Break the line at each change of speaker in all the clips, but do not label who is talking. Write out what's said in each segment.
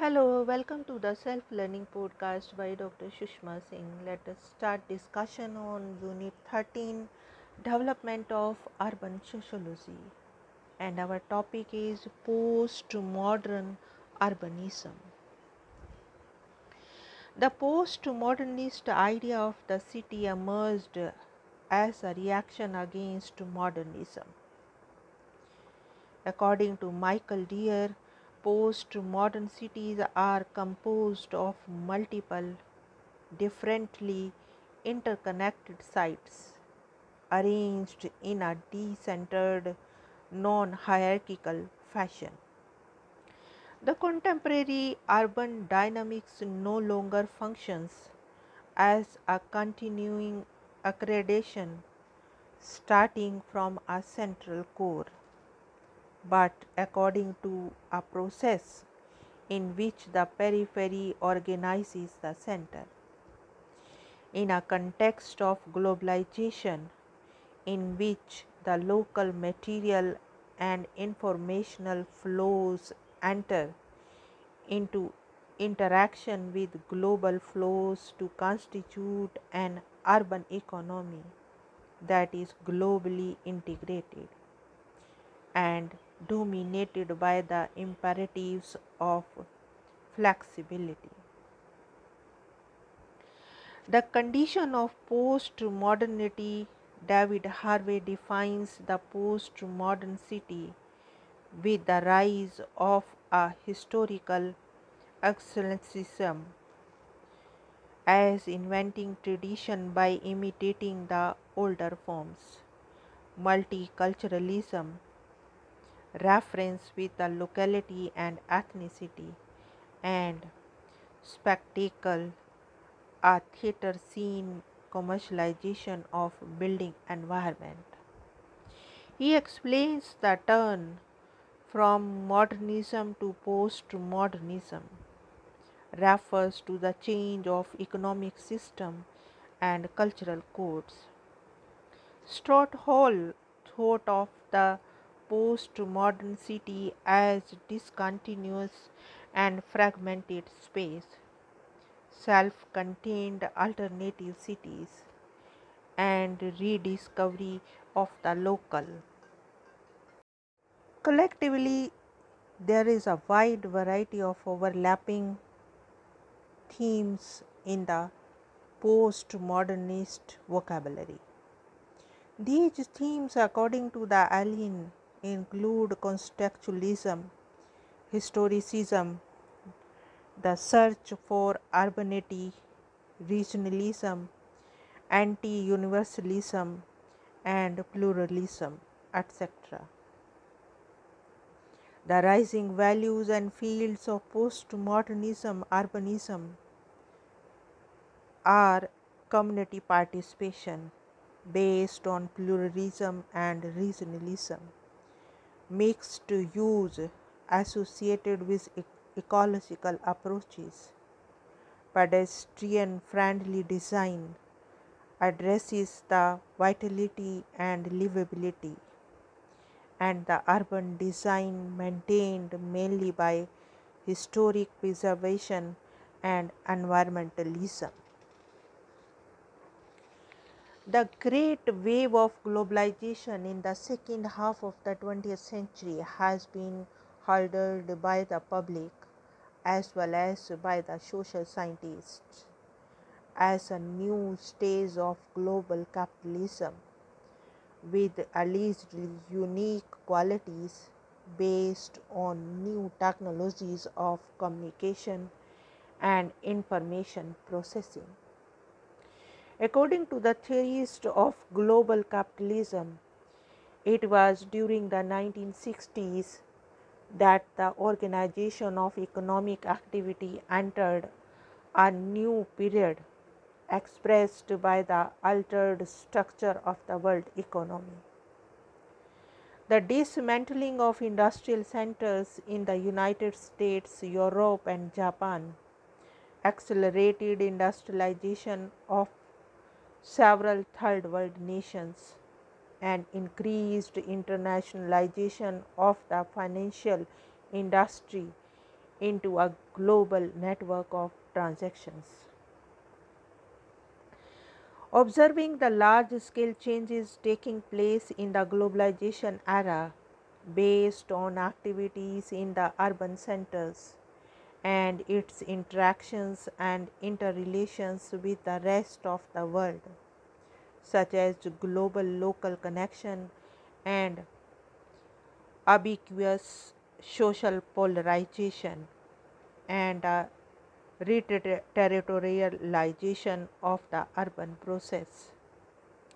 Hello, welcome to the Self Learning Podcast by Dr. Sushma Singh. Let us start discussion on Unit 13 Development of Urban Sociology. And our topic is Post Modern Urbanism. The post modernist idea of the city emerged as a reaction against modernism. According to Michael Dear, post modern cities are composed of multiple, differently interconnected sites arranged in a decentered, non hierarchical fashion. The contemporary urban dynamics no longer functions as a continuing accreditation starting from a central core but according to a process in which the periphery organizes the center. In a context of globalization, in which the local material and informational flows enter into interaction with global flows to constitute an urban economy that is globally integrated and dominated by the imperatives of flexibility. The condition of post modernity, David Harvey defines the post modern city with the rise of a historical excellencism as inventing tradition by imitating the older forms. Multiculturalism reference with the locality and ethnicity, and spectacle, a theater scene commercialization of building environment. He explains the turn from modernism to postmodernism refers to the change of economic system and cultural codes. Stuart Hall thought of the post-modern city as discontinuous and fragmented space, self-contained alternative cities, and rediscovery of the local. Collectively, there is a wide variety of overlapping themes in the postmodernist vocabulary. These themes, according to the Ellin include contextualism, historicism, the search for urbanity, regionalism, anti universalism, and pluralism, etc. The rising values and fields of postmodernism, urbanism are community participation based on pluralism and regionalism mixed use associated with ecological approaches. Pedestrian friendly design addresses the vitality and livability, and the urban design maintained mainly by historic preservation and environmentalism. The great wave of globalization in the second half of the 20th century has been heralded by the public as well as by the social scientists as a new stage of global capitalism with alleged unique qualities based on new technologies of communication and information processing. According to the theorists of global capitalism, it was during the 1960s that the organization of economic activity entered a new period expressed by the altered structure of the world economy. The dismantling of industrial centers in the United States, Europe, and Japan accelerated industrialization of several third world nations and increased internationalization of the financial industry into a global network of transactions. Observing the large scale changes taking place in the globalization era based on activities in the urban centers and its interactions and interrelations with the rest of the world, such as global local connection and ubiquitous social polarization and uh, reterritorialization of the urban process.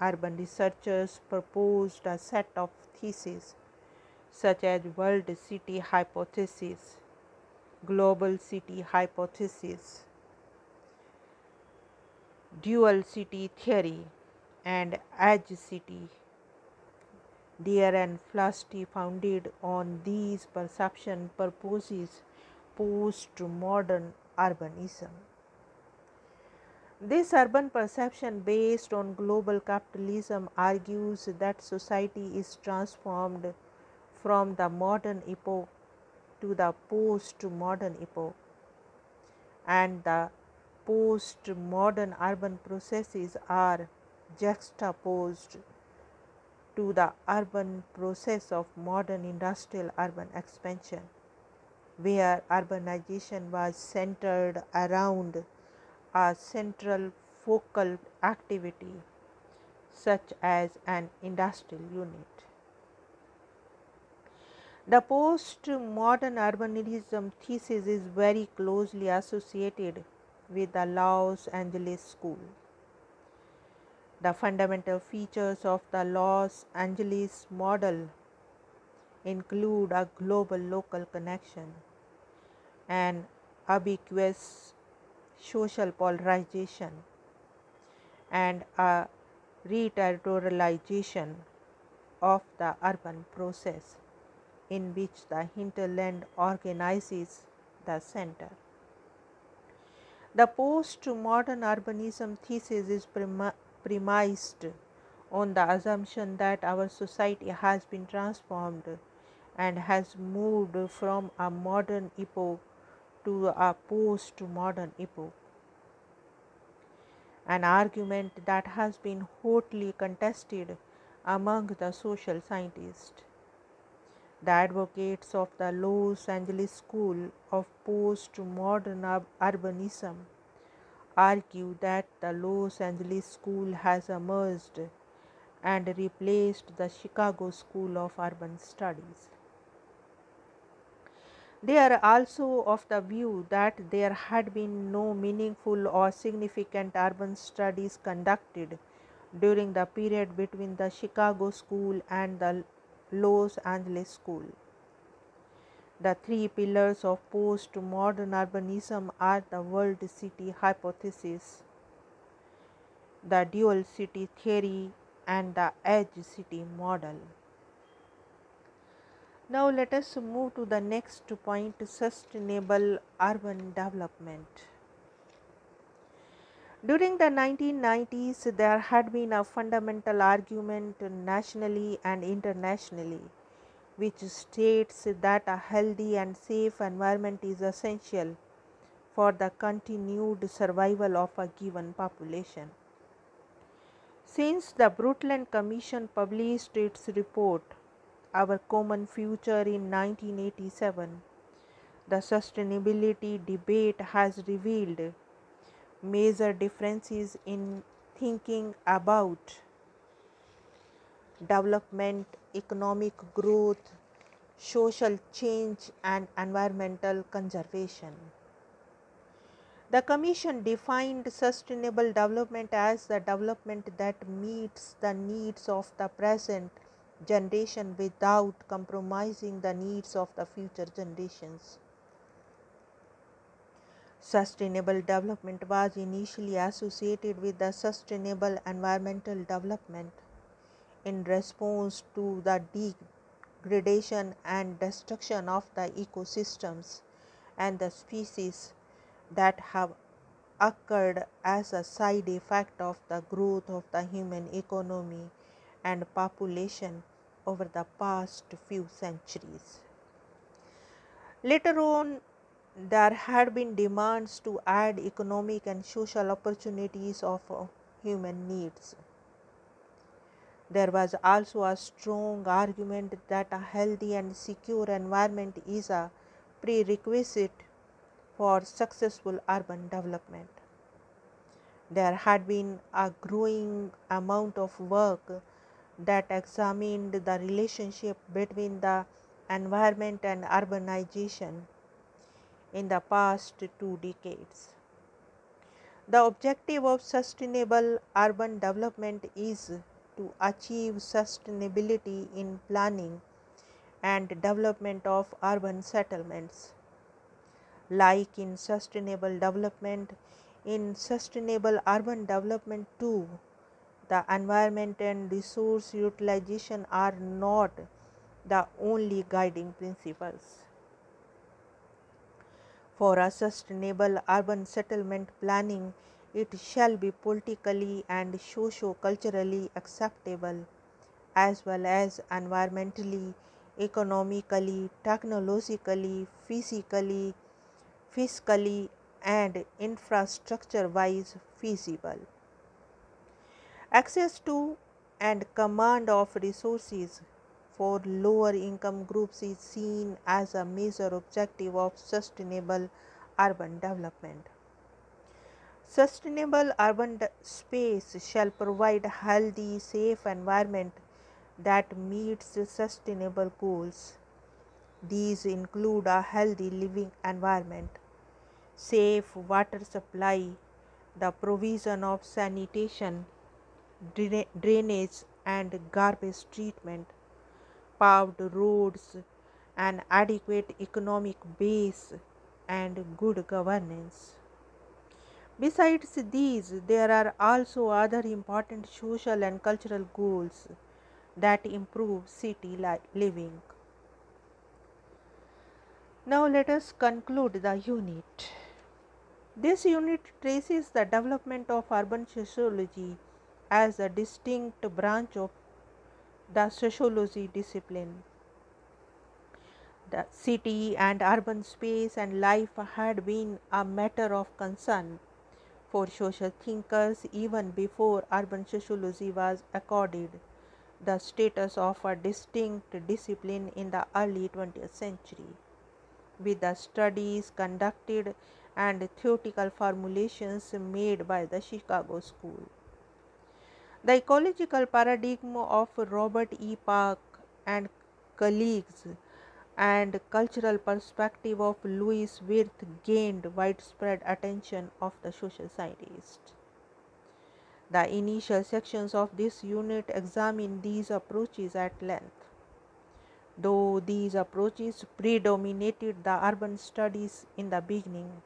Urban researchers proposed a set of theses such as world city hypothesis, global city hypothesis, dual city theory, and edge city. Dear and Flusty founded on these perception purposes post modern urbanism. This urban perception based on global capitalism argues that society is transformed from the modern epoch to the post modern epoch and the post modern urban processes are juxtaposed to the urban process of modern industrial urban expansion where urbanization was centered around a central focal activity such as an industrial unit. The post-modern urbanism thesis is very closely associated with the Los Angeles School. The fundamental features of the Los Angeles model include a global local connection and ubiquitous social polarization and a reterritorialization of the urban process in which the hinterland organizes the center. The post modern urbanism thesis is premised on the assumption that our society has been transformed and has moved from a modern epoch to a post modern epoch. An argument that has been hotly contested among the social scientists. The advocates of the Los Angeles School of Postmodern Urbanism argue that the Los Angeles School has emerged and replaced the Chicago School of Urban Studies. They are also of the view that there had been no meaningful or significant urban studies conducted during the period between the Chicago School and the Los Angeles School. The three pillars of post-modern urbanism are the world city hypothesis, the dual city theory, and the edge city model. Now, let us move to the next point sustainable urban development. During the 1990s, there had been a fundamental argument nationally and internationally which states that a healthy and safe environment is essential for the continued survival of a given population. Since the Brundtland Commission published its report, Our Common Future in 1987, the sustainability debate has revealed major differences in thinking about development, economic growth, social change, and environmental conservation. The Commission defined sustainable development as the development that meets the needs of the present generation without compromising the needs of the future generations. Sustainable development was initially associated with the sustainable environmental development in response to the degradation and destruction of the ecosystems and the species that have occurred as a side effect of the growth of the human economy and population over the past few centuries. Later on, there had been demands to add economic and social opportunities of uh, human needs. There was also a strong argument that a healthy and secure environment is a prerequisite for successful urban development. There had been a growing amount of work that examined the relationship between the environment and urbanization in the past two decades. The objective of sustainable urban development is to achieve sustainability in planning and development of urban settlements. Like in sustainable development, in sustainable urban development too, the environment and resource utilization are not the only guiding principles. For a sustainable urban settlement planning, it shall be politically and socio-culturally acceptable as well as environmentally, economically, technologically, physically, fiscally and infrastructure wise feasible. Access to and command of resources for lower income groups is seen as a major objective of sustainable urban development. Sustainable urban space shall provide a healthy, safe environment that meets sustainable goals. These include a healthy living environment, safe water supply, the provision of sanitation, drainage and garbage treatment, paved roads, an adequate economic base, and good governance. Besides these, there are also other important social and cultural goals that improve city living. Now, let us conclude the unit. This unit traces the development of urban sociology as a distinct branch of the sociology discipline. The city and urban space and life had been a matter of concern for social thinkers even before urban sociology was accorded the status of a distinct discipline in the early 20th century. With the studies conducted and theoretical formulations made by the Chicago School. The ecological paradigm of Robert E. Park and colleagues and cultural perspective of Louis Wirth gained widespread attention of the social scientists. The initial sections of this unit examine these approaches at length. Though these approaches predominated the urban studies in the beginning,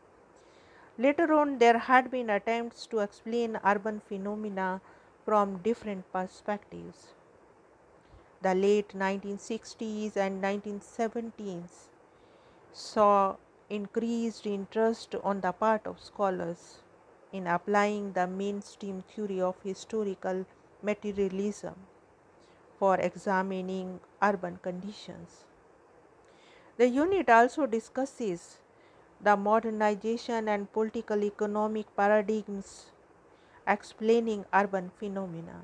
later on there had been attempts to explain urban phenomena from different perspectives. The late 1960s and 1970s saw increased interest on the part of scholars in applying the mainstream theory of historical materialism for examining urban conditions. The unit also discusses the modernization and political economic paradigms explaining urban phenomena.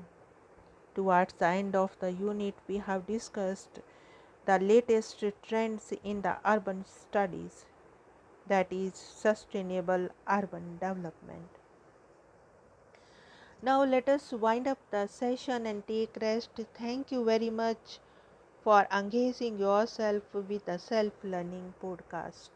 Towards the end of the unit, we have discussed the latest trends in the urban studies, that is, sustainable urban development. Now, let us wind up the session and take rest. Thank you very much for engaging yourself with the self learning podcast.